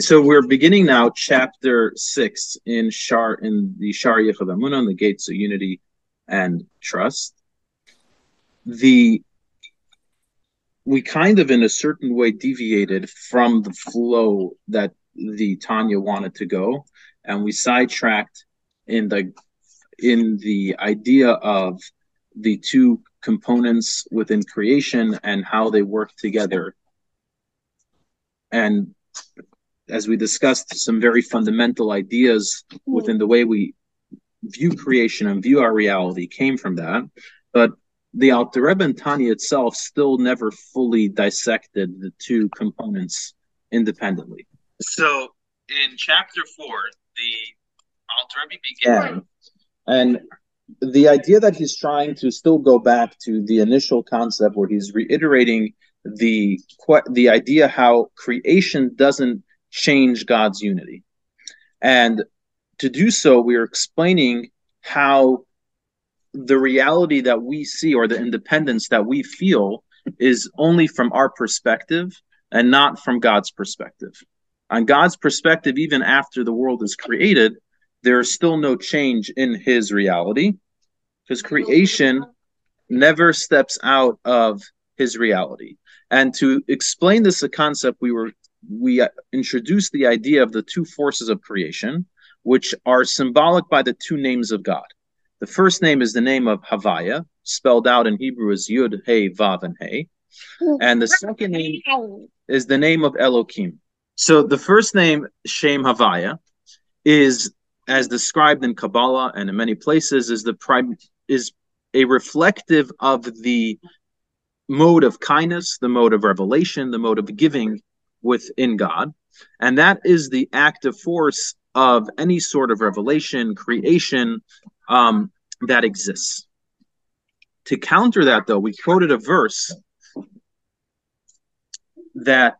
So we're beginning now chapter six in Shar in the Shar Yichud Emunah, the gates of unity and trust. The we kind of in a certain way deviated from the flow that the Tanya wanted to go, and we sidetracked in the in the idea of the two components within creation and how they work together. And as we discussed, some very fundamental ideas mm-hmm. within the way we view creation and view our reality came from that. But the Alter Rebbe and Tanya itself still never fully dissected the two components independently. So in chapter four, the Alter Rebbe began, and the idea that he's trying to still go back to the initial concept where he's reiterating the the idea how creation doesn't change God's unity. And to do so, we are explaining how the reality that we see or the independence that we feel is only from our perspective and not from God's perspective. On God's perspective, even after the world is created, there is still no change in his reality because creation never steps out of his reality. And to explain this a concept, we were we introduce the idea of the two forces of creation, which are symbolic by the two names of God. The first name is the name of Havaya, spelled out in Hebrew as Yud, Hey, Vav, and Hey. And the second name is the name of Elohim. So the first name, Shem Havaya, is as described in Kabbalah and in many places, is the prime is a reflective of the mode of kindness, the mode of revelation, the mode of giving within God. And that is the active force of any sort of revelation, creation um, that exists. To counter that, though, we quoted a verse that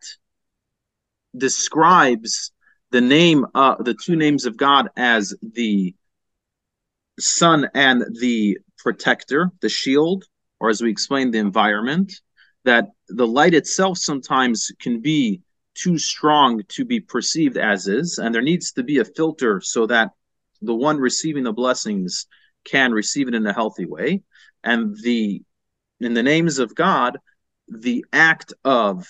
describes the name, uh, the two names of God as the sun and the protector, the shield, or as we explained, the environment. That the light itself sometimes can be too strong to be perceived as is, and there needs to be a filter so that the one receiving the blessings can receive it in a healthy way. And the in the names of God, the act of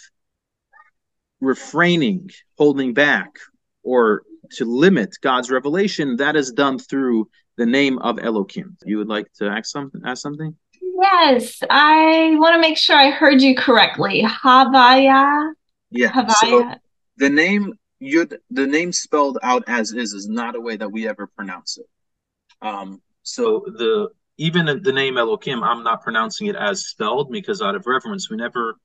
refraining, holding back, or to limit God's revelation, that is done through the name of Elohim. You would like to ask something? Ask something? Yes, I want to make sure I heard you correctly. Havaya. Yeah. Havaya. So the name Yud, the name spelled out as is, is not a way that we ever pronounce it. Um, so the even the name Elohim, I'm not pronouncing it as spelled because out of reverence, we never,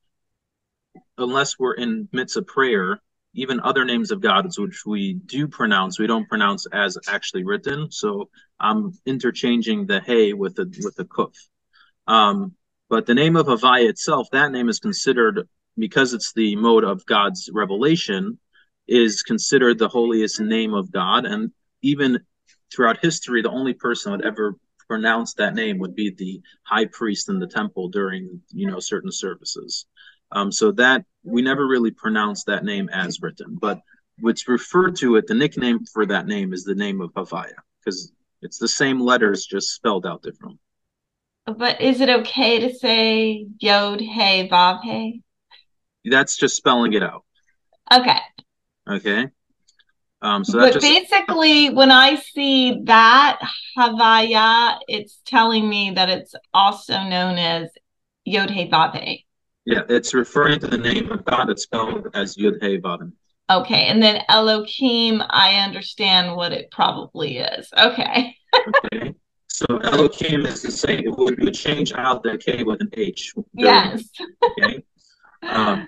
unless we're in midst of prayer, even other names of God, which we do pronounce, we don't pronounce as actually written. So I'm interchanging the hey with the with the kuf. Um, but the name of Havaya itself, that name is considered because it's the mode of God's revelation, is considered the holiest name of God. And even throughout history, the only person that ever pronounced that name would be the high priest in the temple during you know certain services. Um, so that we never really pronounced that name as written, but what's referred to it, the nickname for that name is the name of Havaya because it's the same letters just spelled out differently. But is it okay to say Yod Hey Vav Hey? That's just spelling it out. Okay. Okay. Um, so but just... basically, when I see that Havaya, it's telling me that it's also known as Yod Hey Vav Yeah, it's referring to the name of God. It's spelled as Yod Hey Vav. Okay, and then Elohim, I understand what it probably is. Okay. okay. So Elohim is the same. It would, change out the K with an H. Yes. Okay. Um,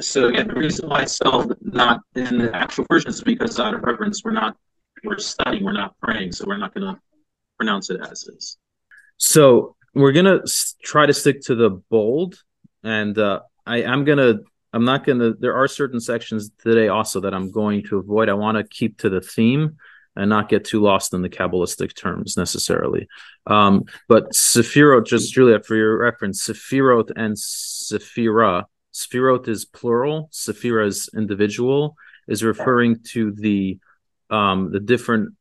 so again, the reason why it's spelled not in the actual version is because out of reverence, we're not we're studying, we're not praying, so we're not going to pronounce it as is. So we're gonna try to stick to the bold, and uh, I, I'm gonna I'm not gonna. There are certain sections today also that I'm going to avoid. I want to keep to the theme and not get too lost in the Kabbalistic terms necessarily. Um, but Sefirot, just Juliet, for your reference, Sefirot and Sephira Sphirot is plural, Sephira is individual, is referring to the um, the different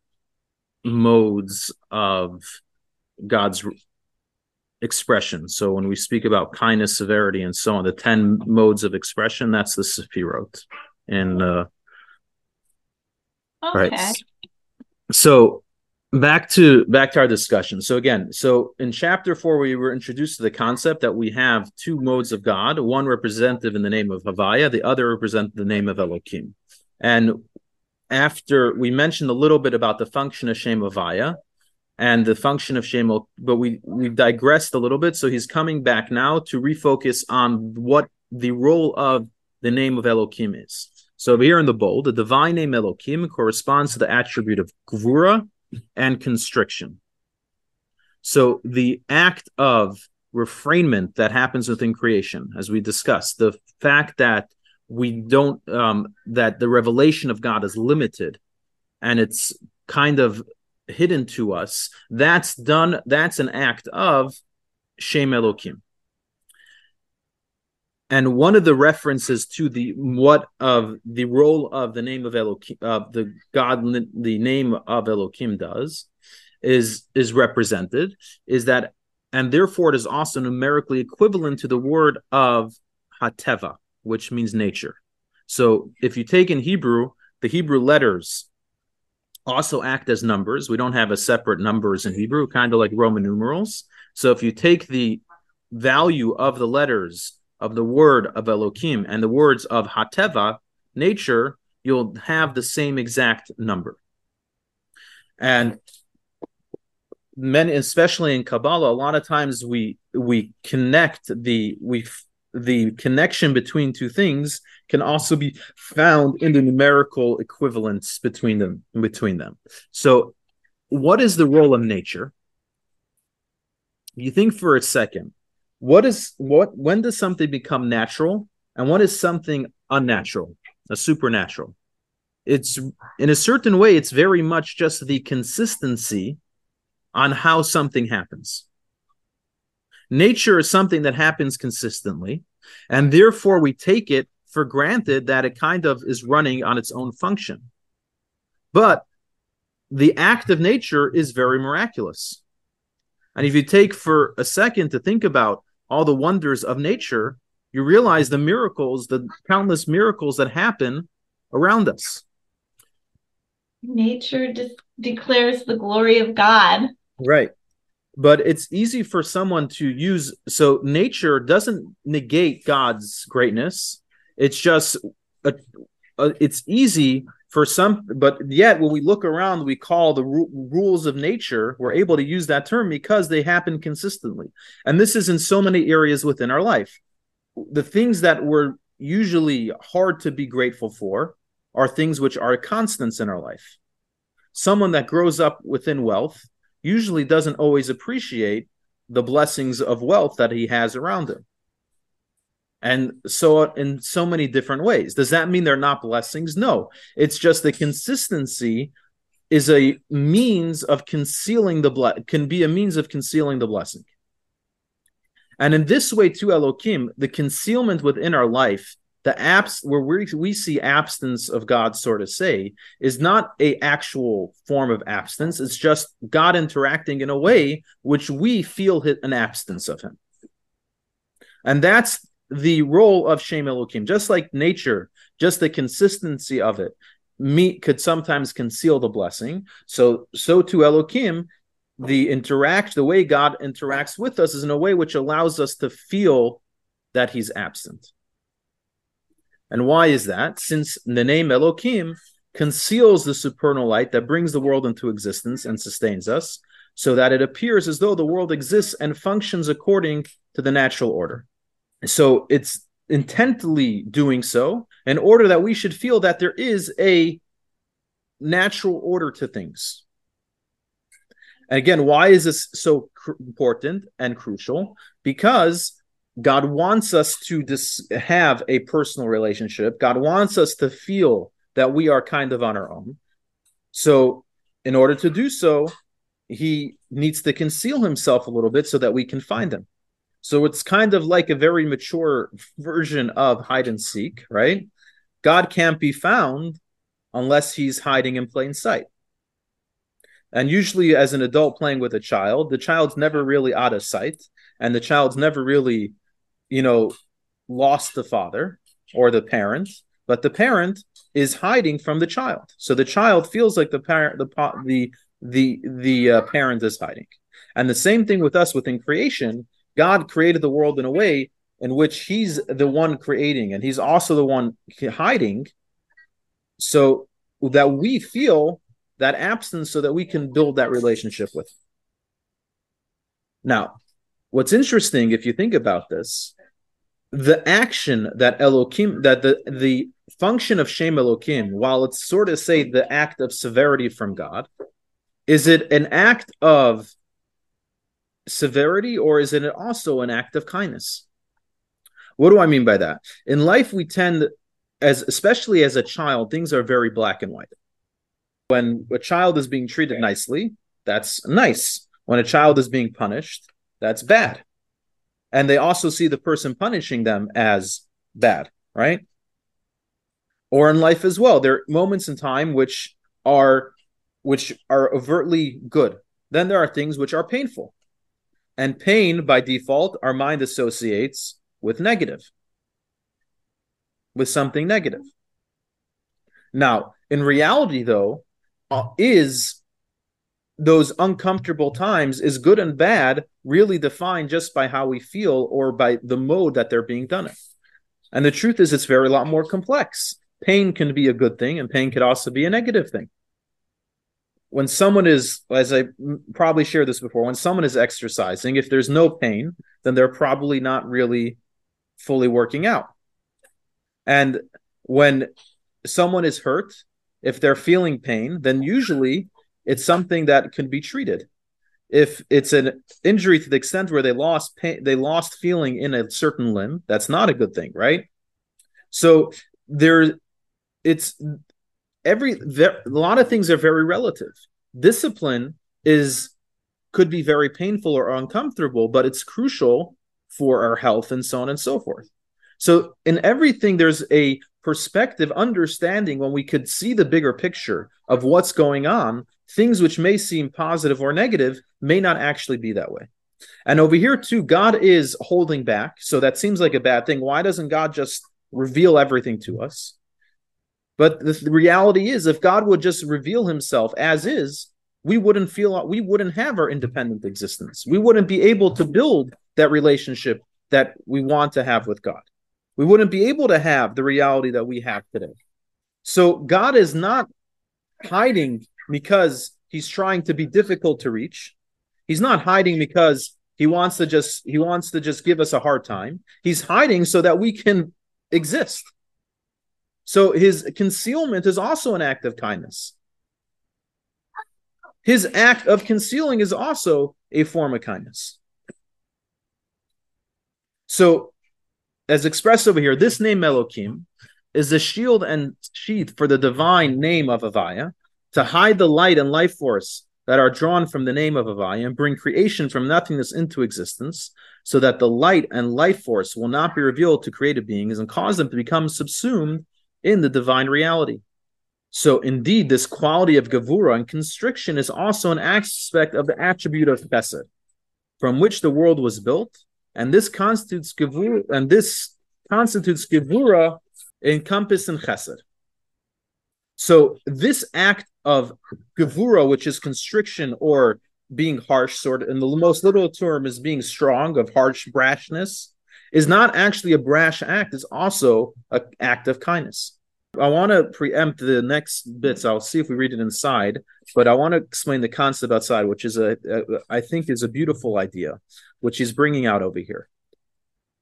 modes of God's expression. So when we speak about kindness, severity, and so on, the ten modes of expression, that's the Sefirot. And uh, Okay. right. So back to back to our discussion. So again, so in chapter four, we were introduced to the concept that we have two modes of God, one representative in the name of Havaya, the other represent the name of Elohim. And after we mentioned a little bit about the function of Shem Havaya and the function of Shem, but we we digressed a little bit. So he's coming back now to refocus on what the role of the name of Elohim is. So here in the bold, the divine name Elohim corresponds to the attribute of Gvura and constriction. So the act of refrainment that happens within creation, as we discussed, the fact that we don't um, that the revelation of God is limited and it's kind of hidden to us, that's done, that's an act of Shem Elohim. And one of the references to the what of the role of the name of Elohim, of the God, the name of Elohim does, is is represented is that, and therefore it is also numerically equivalent to the word of Hateva, which means nature. So if you take in Hebrew, the Hebrew letters also act as numbers. We don't have a separate numbers in Hebrew, kind of like Roman numerals. So if you take the value of the letters of the word of Elohim and the words of Hateva, nature, you'll have the same exact number. And men, especially in Kabbalah, a lot of times we we connect the we the connection between two things can also be found in the numerical equivalence between them between them. So, what is the role of nature? You think for a second what is what when does something become natural and what is something unnatural a supernatural? It's in a certain way it's very much just the consistency on how something happens. Nature is something that happens consistently and therefore we take it for granted that it kind of is running on its own function. But the act of nature is very miraculous. And if you take for a second to think about all the wonders of nature, you realize the miracles, the countless miracles that happen around us. Nature de- declares the glory of God. Right. But it's easy for someone to use. So nature doesn't negate God's greatness. It's just, a, a, it's easy for some but yet when we look around we call the ru- rules of nature we're able to use that term because they happen consistently. And this is in so many areas within our life. The things that were usually hard to be grateful for are things which are constants in our life. Someone that grows up within wealth usually doesn't always appreciate the blessings of wealth that he has around him and so in so many different ways. Does that mean they're not blessings? No. It's just the consistency is a means of concealing the blood can be a means of concealing the blessing. And in this way too elohim the concealment within our life the apps where we, we see absence of god sort of say is not a actual form of absence. It's just god interacting in a way which we feel an absence of him. And that's the role of Shem Elohim, just like nature, just the consistency of it, meat could sometimes conceal the blessing. So, so to Elohim, the interact, the way God interacts with us is in a way which allows us to feel that He's absent. And why is that? Since the name Elohim conceals the supernal light that brings the world into existence and sustains us, so that it appears as though the world exists and functions according to the natural order. So it's intently doing so in order that we should feel that there is a natural order to things. And again, why is this so cr- important and crucial? Because God wants us to dis- have a personal relationship. God wants us to feel that we are kind of on our own. So, in order to do so, he needs to conceal himself a little bit so that we can find him. So it's kind of like a very mature version of hide and seek, right? God can't be found unless he's hiding in plain sight. And usually, as an adult playing with a child, the child's never really out of sight, and the child's never really, you know, lost the father or the parent, but the parent is hiding from the child. So the child feels like the parent, the the the the uh, parent is hiding. And the same thing with us within creation. God created the world in a way in which He's the one creating, and He's also the one hiding, so that we feel that absence so that we can build that relationship with. Now, what's interesting if you think about this, the action that Elohim, that the the function of Shem Elohim, while it's sort of say the act of severity from God, is it an act of severity or is it also an act of kindness? What do I mean by that? In life, we tend, as especially as a child, things are very black and white when a child is being treated nicely, that's nice. When a child is being punished, that's bad. And they also see the person punishing them as bad, right? Or in life as well, there are moments in time which are which are overtly good. Then there are things which are painful. And pain by default our mind associates with negative. With something negative. Now, in reality though, uh, is those uncomfortable times is good and bad really defined just by how we feel or by the mode that they're being done in. And the truth is, it's very a lot more complex. Pain can be a good thing, and pain could also be a negative thing. When someone is, as I probably shared this before, when someone is exercising, if there's no pain, then they're probably not really fully working out. And when someone is hurt, if they're feeling pain, then usually it's something that can be treated. If it's an injury to the extent where they lost pain, they lost feeling in a certain limb, that's not a good thing, right? So there, it's every a lot of things are very relative. Discipline is could be very painful or uncomfortable, but it's crucial for our health and so on and so forth. So in everything, there's a perspective, understanding when we could see the bigger picture of what's going on, things which may seem positive or negative may not actually be that way. And over here, too, God is holding back. So that seems like a bad thing. Why doesn't God just reveal everything to us? But the, reality is, if God would just reveal himself as is, we wouldn't feel we wouldn't have our independent existence. We wouldn't be able to build that relationship that we want to have with God we wouldn't be able to have the reality that we have today. So God is not hiding because he's trying to be difficult to reach. He's not hiding because he wants to just he wants to just give us a hard time. He's hiding so that we can exist. So his concealment is also an act of kindness. His act of concealing is also a form of kindness. So as expressed over here, this name Elohim is the shield and sheath for the divine name of Avaya to hide the light and life force that are drawn from the name of Avaya and bring creation from nothingness into existence, so that the light and life force will not be revealed to created beings and cause them to become subsumed in the divine reality. So, indeed, this quality of Gavura and constriction is also an aspect of the attribute of Chesed, from which the world was built and this constitutes gevura, and this constitutes gevura encompassed in chesed. So this act of gevura, which is constriction or being harsh, sort of in the most literal term is being strong, of harsh brashness, is not actually a brash act. It's also an act of kindness. I want to preempt the next bits. I'll see if we read it inside, but I want to explain the concept outside, which is a, a I think is a beautiful idea, which he's bringing out over here.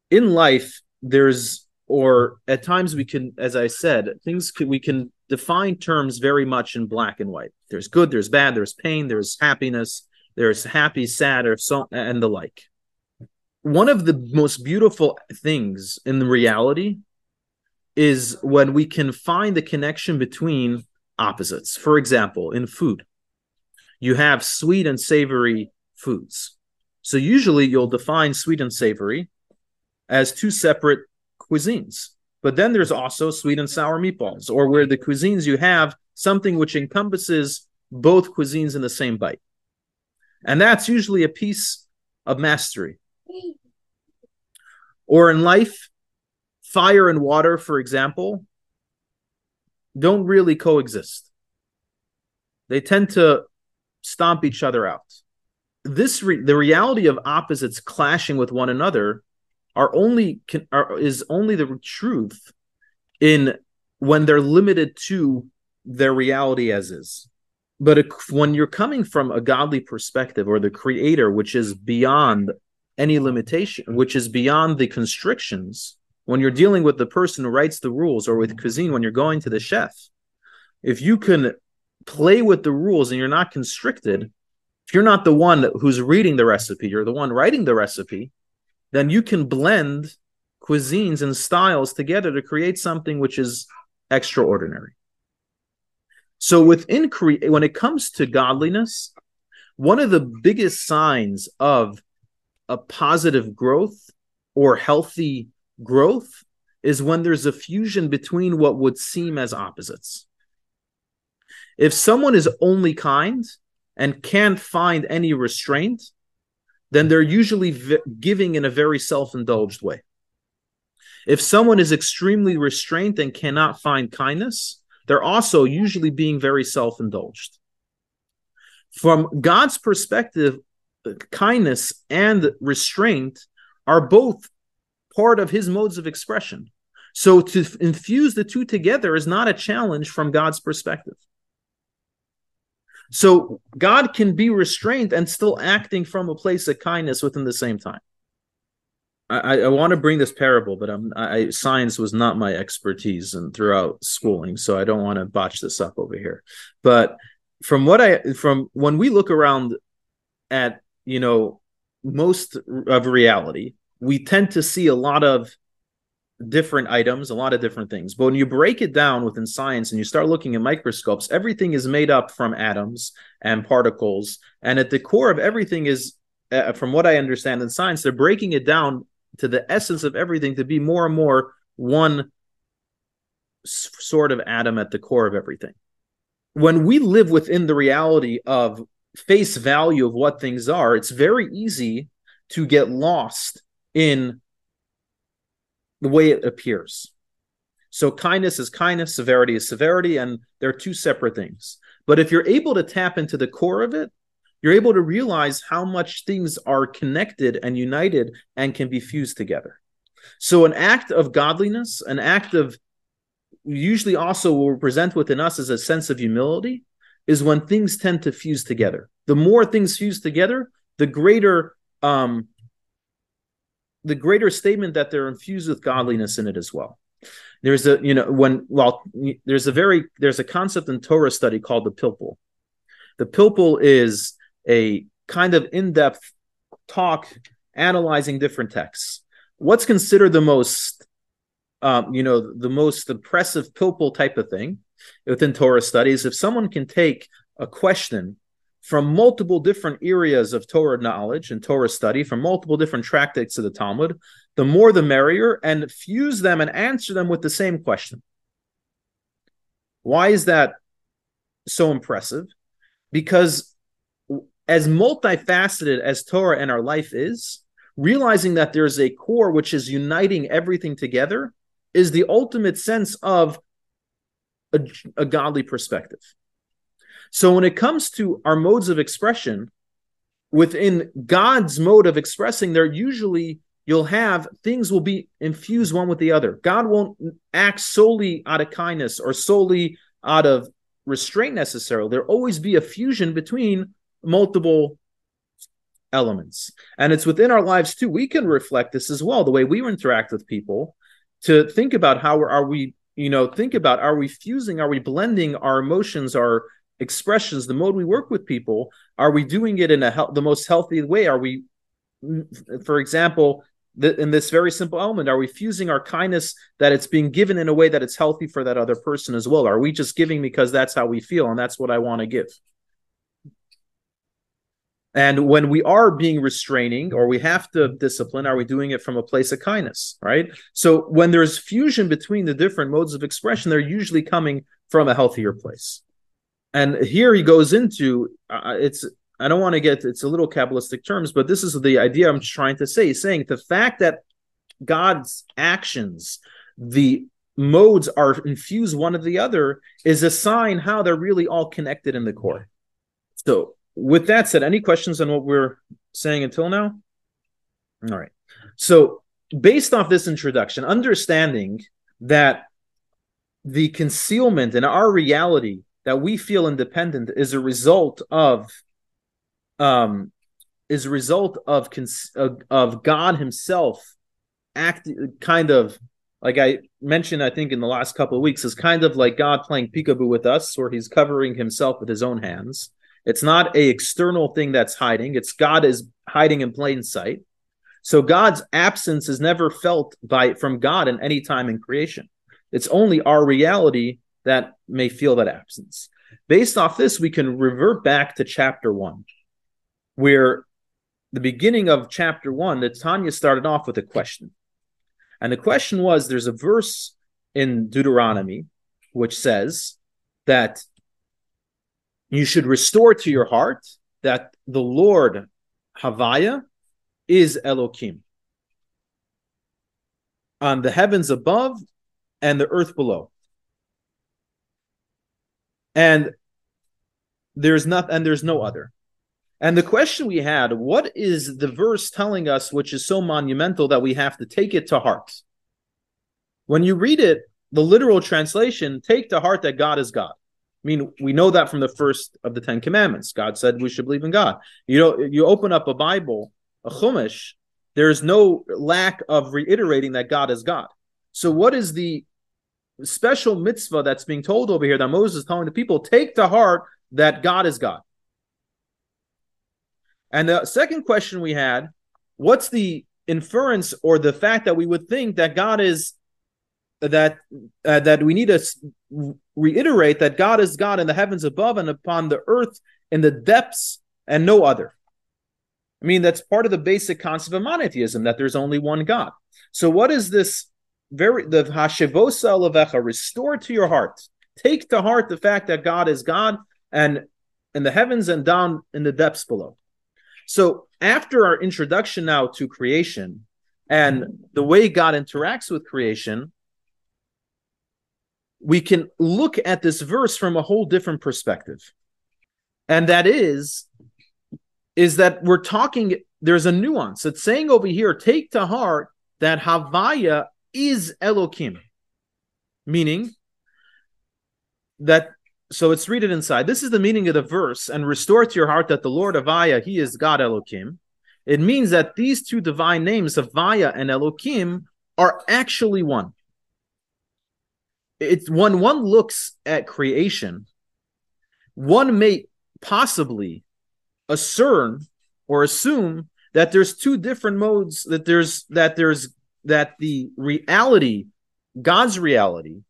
In life, there's or at times we can, as I said, things can, we can define terms very much in black and white. There's good, there's bad, there's pain, there's happiness, there's happy, sad, or so and the like. One of the most beautiful things in reality is when we can find the connection between opposites. For example, in food, you have sweet and savory foods. So usually you'll define sweet and savory as two separate cuisines. but then there's also sweet and sour meatballs, or where the cuisines you have something which encompasses both cuisines in the same bite. And that's usually a piece of mastery. Or in life, fire and water, for example, don't really coexist. They tend to stomp each other out. This re- the reality of opposites clashing with one another are only can, are, is only the truth in when they're limited to their reality as is. But when you're coming from a godly perspective or the creator, which is beyond any limitation, which is beyond the constrictions, when you're dealing with the person who writes the rules or with cuisine, when you're going to the chef, if you can play with the rules and you're not constricted, if you're not the one who's reading the recipe, you're the one writing the recipe, then you can blend cuisines and styles together to create something which is extraordinary. So within cre- when it comes to godliness, one of the biggest signs of a positive growth or healthy growth is when there's a fusion between what would seem as opposites. If someone is only kind and can't find any restraint, then they're usually v- giving in a very self indulged way. If someone is extremely restrained and cannot find kindness, they're also usually being very self indulged. From God's perspective, kindness and restraint are both part of his modes of expression. So to infuse the two together is not a challenge from God's perspective. So God can be restrained and still acting from a place of kindness within the same time. I, I want to bring this parable, but I'm, I, science was not my expertise and throughout schooling, so I don't want to botch this up over here. But from what I from when we look around at you know most of reality, we tend to see a lot of different items, a lot of different things. But when you break it down within science and you start looking at microscopes, everything is made up from atoms and particles, and at the core of everything is uh, from what I understand in science, they're breaking it down to the essence of everything to be more and more one sort of atom at the core of everything. When we live within the reality of face value of what things are, it's very easy to get lost in the way it appears. So kindness is kindness, severity is severity, and they're two separate things. But if you're able to tap into the core of it, you're able to realize how much things are connected and united and can be fused together. So, an act of godliness, an act of usually also will present within us as a sense of humility, is when things tend to fuse together. The more things fuse together, the greater um, the greater statement that they're infused with godliness in it as well. There's a you know when well there's a very there's a concept in Torah study called the pilpul. The pilpul is a kind of in-depth talk analyzing different texts. What's considered the most um, you know, the most impressive pilpul type of thing within Torah studies, if someone can take a question from multiple different areas of Torah knowledge and Torah study, from multiple different tractates of the Talmud, the more the merrier, and fuse them and answer them with the same question. Why is that so impressive? Because as multifaceted as Torah and our life is, realizing that there's a core which is uniting everything together is the ultimate sense of a, a godly perspective. So when it comes to our modes of expression, within God's mode of expressing, there usually you'll have things will be infused one with the other. God won't act solely out of kindness or solely out of restraint necessarily. There'll always be a fusion between multiple elements. And it's within our lives too. We can reflect this as well, the way we interact with people, to think about how are we, you know, think about are we fusing, are we blending our emotions, our expressions, the mode we work with people, are we doing it in a he- the most healthy way? Are we, mm, for example, in this very simple element, are we fusing our kindness that it's being given in a way that it's healthy for that other person as well? Are we just giving because that's how we feel and that's what I want to give? And when we are being restraining or we have to discipline, are we doing it from a place of kindness, right? So when there's fusion between the different modes of expression, they're usually coming from a healthier place. And here he goes into uh, it's I don't want to get it's a little kabbalistic terms, but this is the idea I'm trying to say, saying the fact that God's actions, the modes are infused one of the other, is a sign how they're really all connected in the core. So with that said, any questions on what we're saying until now? All right. So, based off this introduction, understanding that the concealment in our reality that we feel independent is a result of um is a result of of, of God himself act kind of like I mentioned I think in the last couple of weeks is kind of like God playing peekaboo with us or he's covering himself with his own hands it's not a external thing that's hiding. It's God is hiding in plain sight. So God's absence is never felt by from God in any time in creation. It's only our reality that may feel that absence. Based off this, we can revert back to chapter one, where the beginning of chapter one, that Tanya started off with a question. And the question was there's a verse in Deuteronomy which says that you should restore to your heart that the Lord Havaya is Elohim on the heavens above and the earth below. And there's not and there's no other. And the question we had, what is the verse telling us which is so monumental that we have to take it to heart? When you read it, the literal translation, take to heart that God is God. I mean, we know that from the first of the Ten Commandments. God said we should believe in God. You know, you open up a Bible, a Chumash, there's no lack of reiterating that God is God. So, what is the special mitzvah that's being told over here that Moses is telling the people take to heart that God is God? And the second question we had what's the inference or the fact that we would think that God is that uh, that we need to reiterate that God is God in the heavens above and upon the earth in the depths and no other. I mean, that's part of the basic concept of monotheism that there's only one God. So, what is this very the hashivosa levecha? Restore to your heart. Take to heart the fact that God is God and in the heavens and down in the depths below. So, after our introduction now to creation and the way God interacts with creation, we can look at this verse from a whole different perspective. And that is, is that we're talking, there's a nuance. It's saying over here, take to heart that Havaya is Elohim, meaning that so it's read it inside. This is the meaning of the verse, and restore to your heart that the Lord Avaya, He is God Elohim. It means that these two divine names, Avaya and Elohim, are actually one it's when one looks at creation, one may possibly assert or assume that there's two different modes that there's that there's that the reality god's reality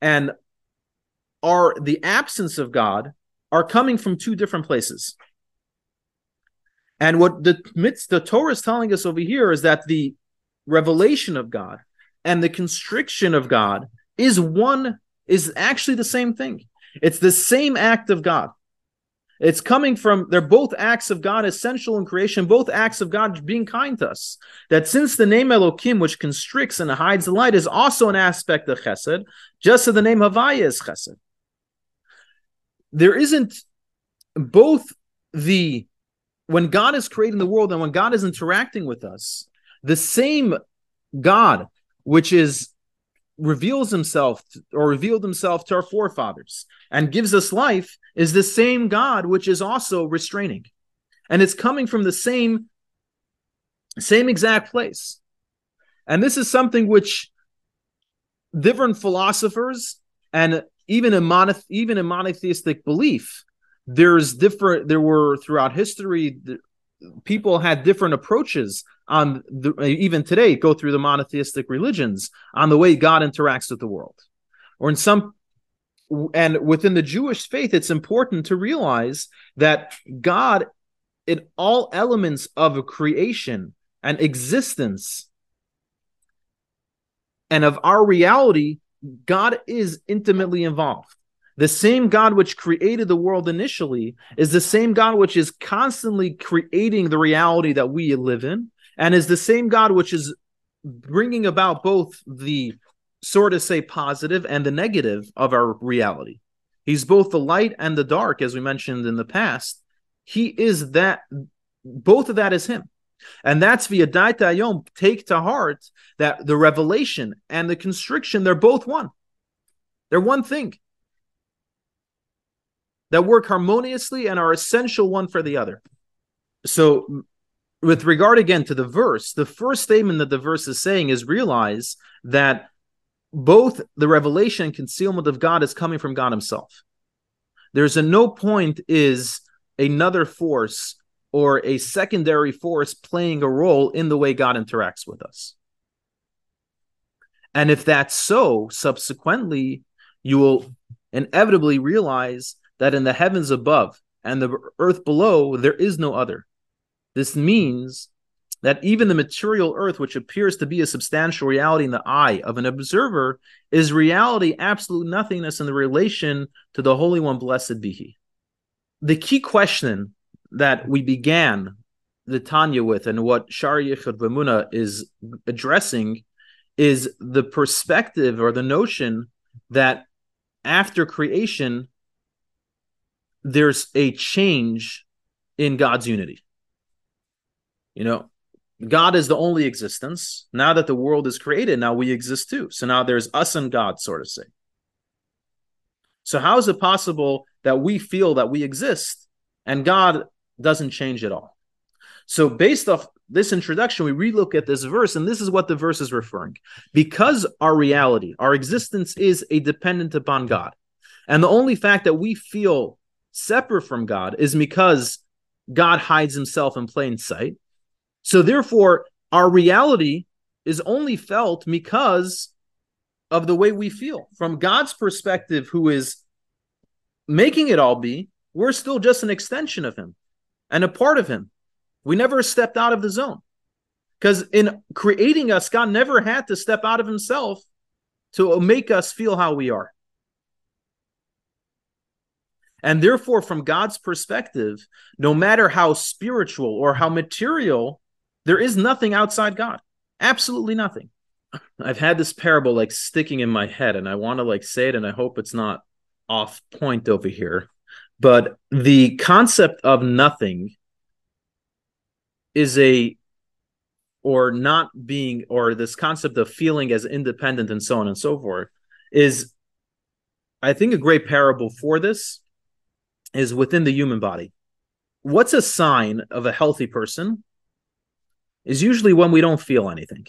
and are the absence of god are coming from two different places. And what the the torah is telling us over here is that the revelation of god and the constriction of god is one is actually the same thing. It's the same act of God. It's coming from, they're both acts of God essential in creation, both acts of God being kind to us. That since the name Elohim, which constricts and hides the light, is also an aspect of chesed, just as the name Havaya is chesed. There isn't both the, when God is creating the world and when God is interacting with us, the same God, which is reveals himself or revealed himself to our forefathers and gives us life is the same God which is also restraining. And it's coming from the same same exact place. And this is something which different philosophers and even in monothe- even in monotheistic belief there's different there were throughout history people had different approaches on the, even today go through the monotheistic religions on the way God interacts with the world. Or in some and within the Jewish faith, it's important to realize that God in all elements of creation and existence and of our reality, God is intimately involved. The same God which created the world initially is the same God which is constantly creating the reality that we live in, and is the same God which is bringing about both the sort of say positive and the negative of our reality. He's both the light and the dark, as we mentioned in the past. He is that, both of that is him. And that's V'yadata Hayom, take to heart that the revelation and the constriction, they're both one. They're one thing that work harmoniously and are essential one for the other. So, with regard again to the verse, the first statement that the verse is saying is realize that both the revelation and concealment of God is coming from God Himself. There's a no point is another force or a secondary force playing a role in the way God interacts with us. And if that's so, subsequently, you will inevitably realize that in the heavens above and the earth below, there is no other. This means that even the material earth, which appears to be a substantial reality in the eye of an observer, is reality, absolute nothingness in the relation to the Holy One, blessed be He. The key question that we began the Tanya with and what Shari Vamuna is addressing is the perspective or the notion that after creation, there's a change in God's unity. You know, God is the only existence. Now that the world is created, now we exist too. So now there's us and God, sort of say. So how is it possible that we feel that we exist and God doesn't change at all. So, based off this introduction, we relook at this verse, and this is what the verse is referring. Because our reality, our existence is a dependent upon God. And the only fact that we feel separate from God is because God hides himself in plain sight. So, therefore, our reality is only felt because of the way we feel. From God's perspective, who is making it all be, we're still just an extension of him and a part of him. We never stepped out of the zone. Because in creating us, God never had to step out of himself to make us feel how we are. And therefore, from God's perspective, no matter how spiritual or how material, there is nothing outside God. Absolutely nothing. I've had this parable like sticking in my head, and I want to like say it, and I hope it's not off point over here. But the concept of nothing is a or not being or this concept of feeling as independent and so on and so forth is i think a great parable for this is within the human body. What's a sign of a healthy person is usually when we don't feel anything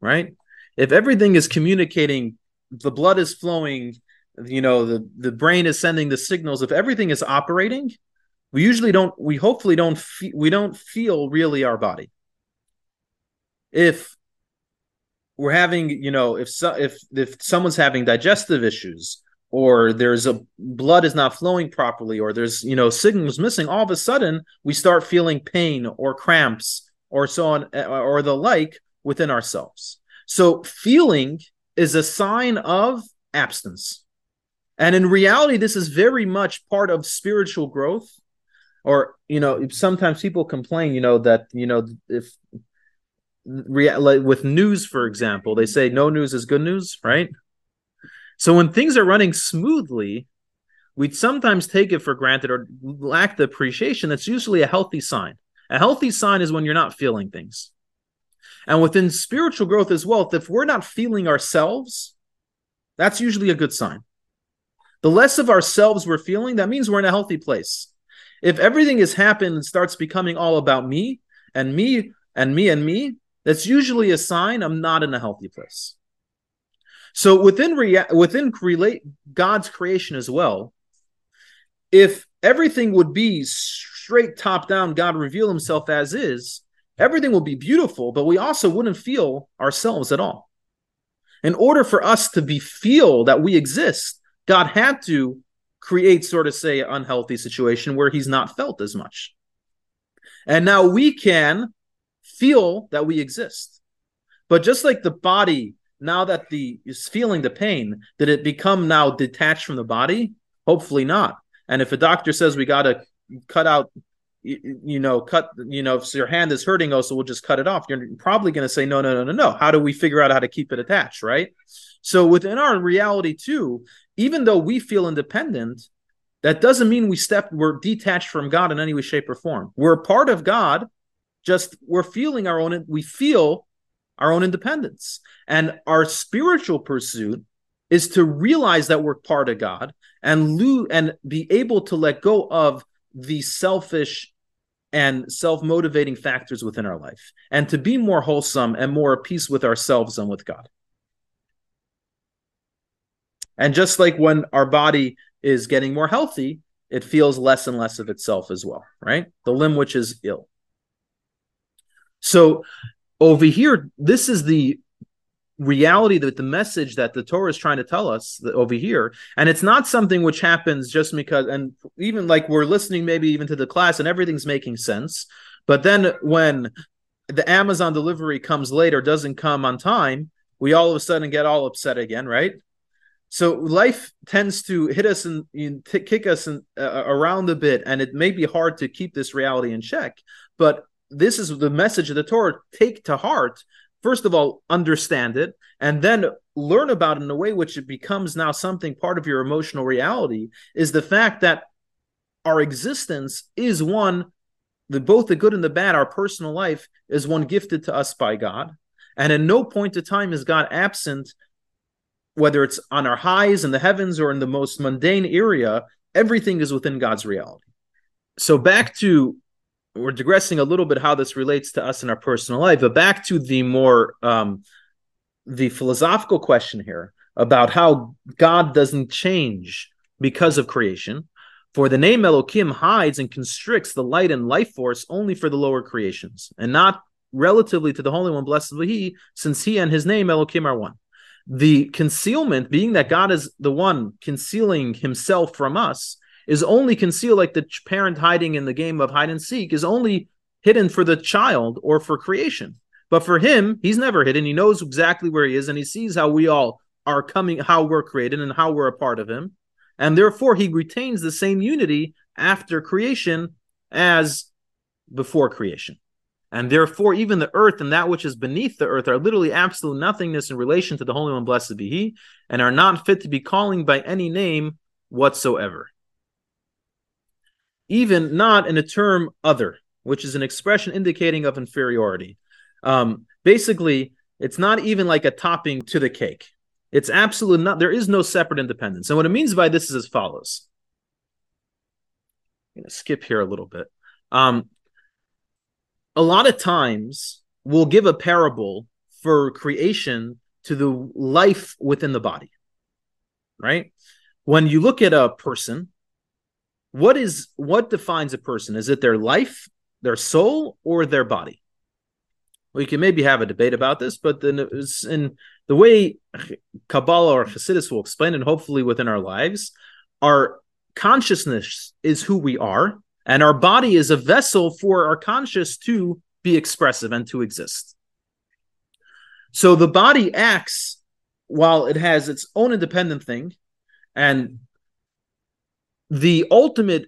right? If everything is communicating the blood is flowing you know the the brain is sending the signals if everything is operating we usually don't we hopefully don't we don't feel really our body. If we're having you know if so, if if someone's having digestive issues or there's a blood is not flowing properly or there's you know signals missing all of a sudden we start feeling pain or cramps or so on uh, or the like within ourselves so feeling is a sign of absence and in reality, this is very much part of spiritual growth. Or, you know, sometimes people complain, you know, that, you know, if like with news, for example, they say no news is good news, right? So when things are running smoothly, we sometimes take it for granted or lack the appreciation. That's usually a healthy sign. A healthy sign is when you're not feeling things. And within spiritual growth as well, if we're not feeling ourselves, that's usually a good sign. The less of ourselves we're feeling, that means we're in a healthy place. If everything has happened and starts becoming all about me and me and me and me, that's usually a sign I'm not in a healthy place. So within rea- within relate God's creation as well, if everything would be straight top down, God reveal Himself as is, everything will be beautiful, but we also wouldn't feel ourselves at all. In order for us to be feel that we exist, God had to create sort of say an unhealthy situation where he's not felt as much. And now we can feel that we exist. But just like the body, now that the is feeling the pain, did it become now detached from the body? Hopefully not. And if a doctor says we got to cut out you, you, know cut you know if your hand is hurting us so we'll just cut it off you're probably going to say no no no no no how do we figure out how to keep it attached right so within our reality too even though we feel independent that doesn't mean we step we're detached from god in any way shape or form we're part of god just we're feeling our own we feel our own independence. And our spiritual pursuit is to realize that we're part of god and lo- and be able to let go of the selfish and self-motivating factors within our life and to be more wholesome and more at peace with ourselves and with god. And just like when our body is getting more healthy it feels less and less of itself as well right? The limb which is ill. So over here, this is the reality that the message that the Torah is trying to tell us over here. And it's not something which happens just because, and even like we're listening maybe even to the class and everything's making sense. But then when the Amazon delivery comes later, doesn't come on time, we all of a sudden get all upset again, right? So life tends to hit us and t- kick us in, uh, around a bit, and it may be hard to keep this reality in check. But this is the message of the Torah. Take to heart. First of all, understand it, and then learn about it in a way which it becomes now something part of your emotional reality. Is the fact that our existence is one, the both the good and the bad. Our personal life is one gifted to us by God, and in no point of time is God absent. Whether it's on our highs in the heavens or in the most mundane area, everything is within God's reality. So back to we're digressing a little bit how this relates to us in our personal life, but back to the more um, the philosophical question here about how God doesn't change because of creation. For the name Elohim hides and constricts the light and life force only for the lower creations, and not relatively to the Holy One, blessed be He, since He and His name Elohim are one. The concealment, being that God is the one concealing Himself from us, is only concealed like the parent hiding in the game of hide and seek is only hidden for the child or for creation. But for him, he's never hidden. He knows exactly where he is and he sees how we all are coming, how we're created and how we're a part of him. And therefore, he retains the same unity after creation as before creation. And therefore, even the earth and that which is beneath the earth are literally absolute nothingness in relation to the Holy One, blessed be He, and are not fit to be calling by any name whatsoever even not in a term other, which is an expression indicating of inferiority. Um, basically, it's not even like a topping to the cake. It's absolutely not, there is no separate independence. And what it means by this is as follows. I'm going to skip here a little bit. Um, a lot of times we'll give a parable for creation to the life within the body, right? When you look at a person, what is what defines a person? Is it their life, their soul, or their body? We can maybe have a debate about this, but then it's in the way Kabbalah or Hasidus will explain it, hopefully within our lives, our consciousness is who we are, and our body is a vessel for our conscious to be expressive and to exist. So the body acts while it has its own independent thing, and the ultimate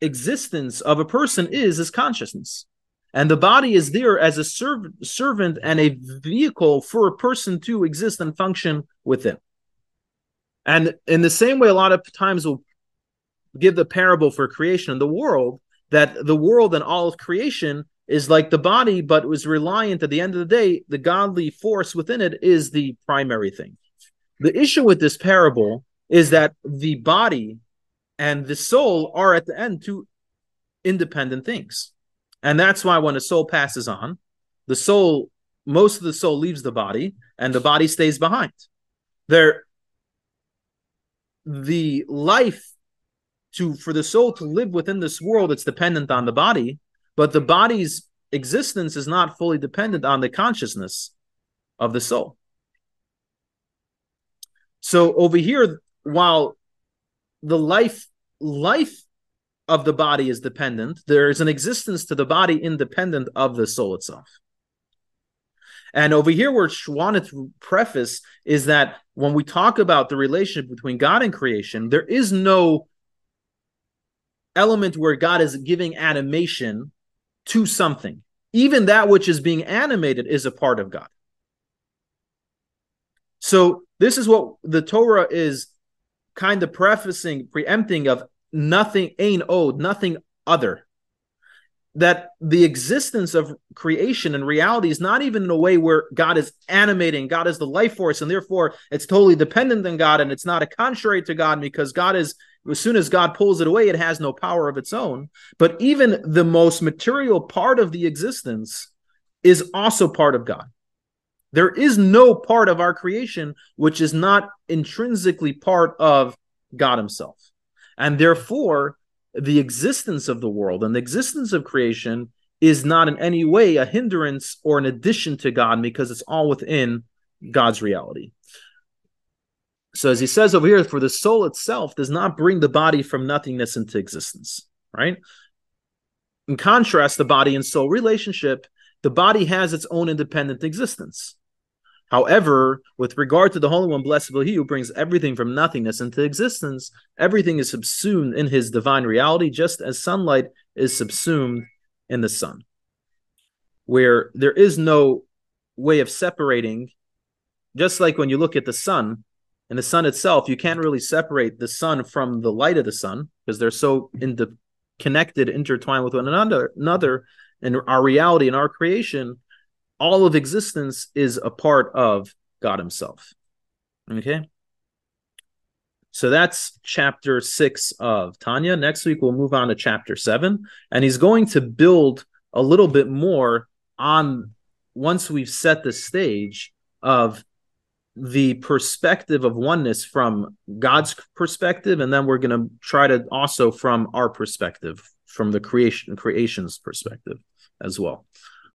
existence of a person is his consciousness. And the body is there as a serv- servant and a vehicle for a person to exist and function within. And in the same way, a lot of times we'll give the parable for creation and the world that the world and all of creation is like the body, but was reliant at the end of the day, the godly force within it is the primary thing. The issue with this parable is that the body and the soul are at the end two independent things. And that's why when a soul passes on, the soul, most of the soul leaves the body and the body stays behind. There, the life to for the soul to live within this world, it's dependent on the body, but the body's existence is not fully dependent on the consciousness of the soul. So over here, while the life life of the body is dependent. There is an existence to the body independent of the soul itself. And over here, where Schwaneth preface is that when we talk about the relationship between God and creation, there is no element where God is giving animation to something. Even that which is being animated is a part of God. So this is what the Torah is kind of prefacing, preempting of nothing ein od, nothing other that the existence of creation and reality is not even in a way where God is animating, God is the life force, and therefore it's totally dependent on God and it's not a contrary to God because God is, as soon as God pulls it away, it has no power of its own. But even the most material part of the existence is also part of God. There is no part of our creation which is not intrinsically part of God Himself. And therefore, the existence of the world and the existence of creation is not in any way a hindrance or an addition to God because it's all within God's reality. So, as he says over here, for the soul itself does not bring the body from nothingness into existence, right? In contrast, the body and soul relationship, the body has its own independent existence. However, with regard to the Holy One, blessed be He who brings everything from nothingness into existence, everything is subsumed in His divine reality, just as sunlight is subsumed in the sun, where there is no way of separating. Just like when you look at the sun and the sun itself, you can't really separate the sun from the light of the sun because they're so the connected, intertwined with one another. Another, and our reality and our creation all of existence is a part of God Himself. Okay. So that's chapter six of Tanya. Next week, we'll move on to chapter seven. And he's going to build a little bit more on once we've set the stage of the perspective of oneness from God's perspective. And then we're going to try to also from our perspective, from the creation creation's perspective as well.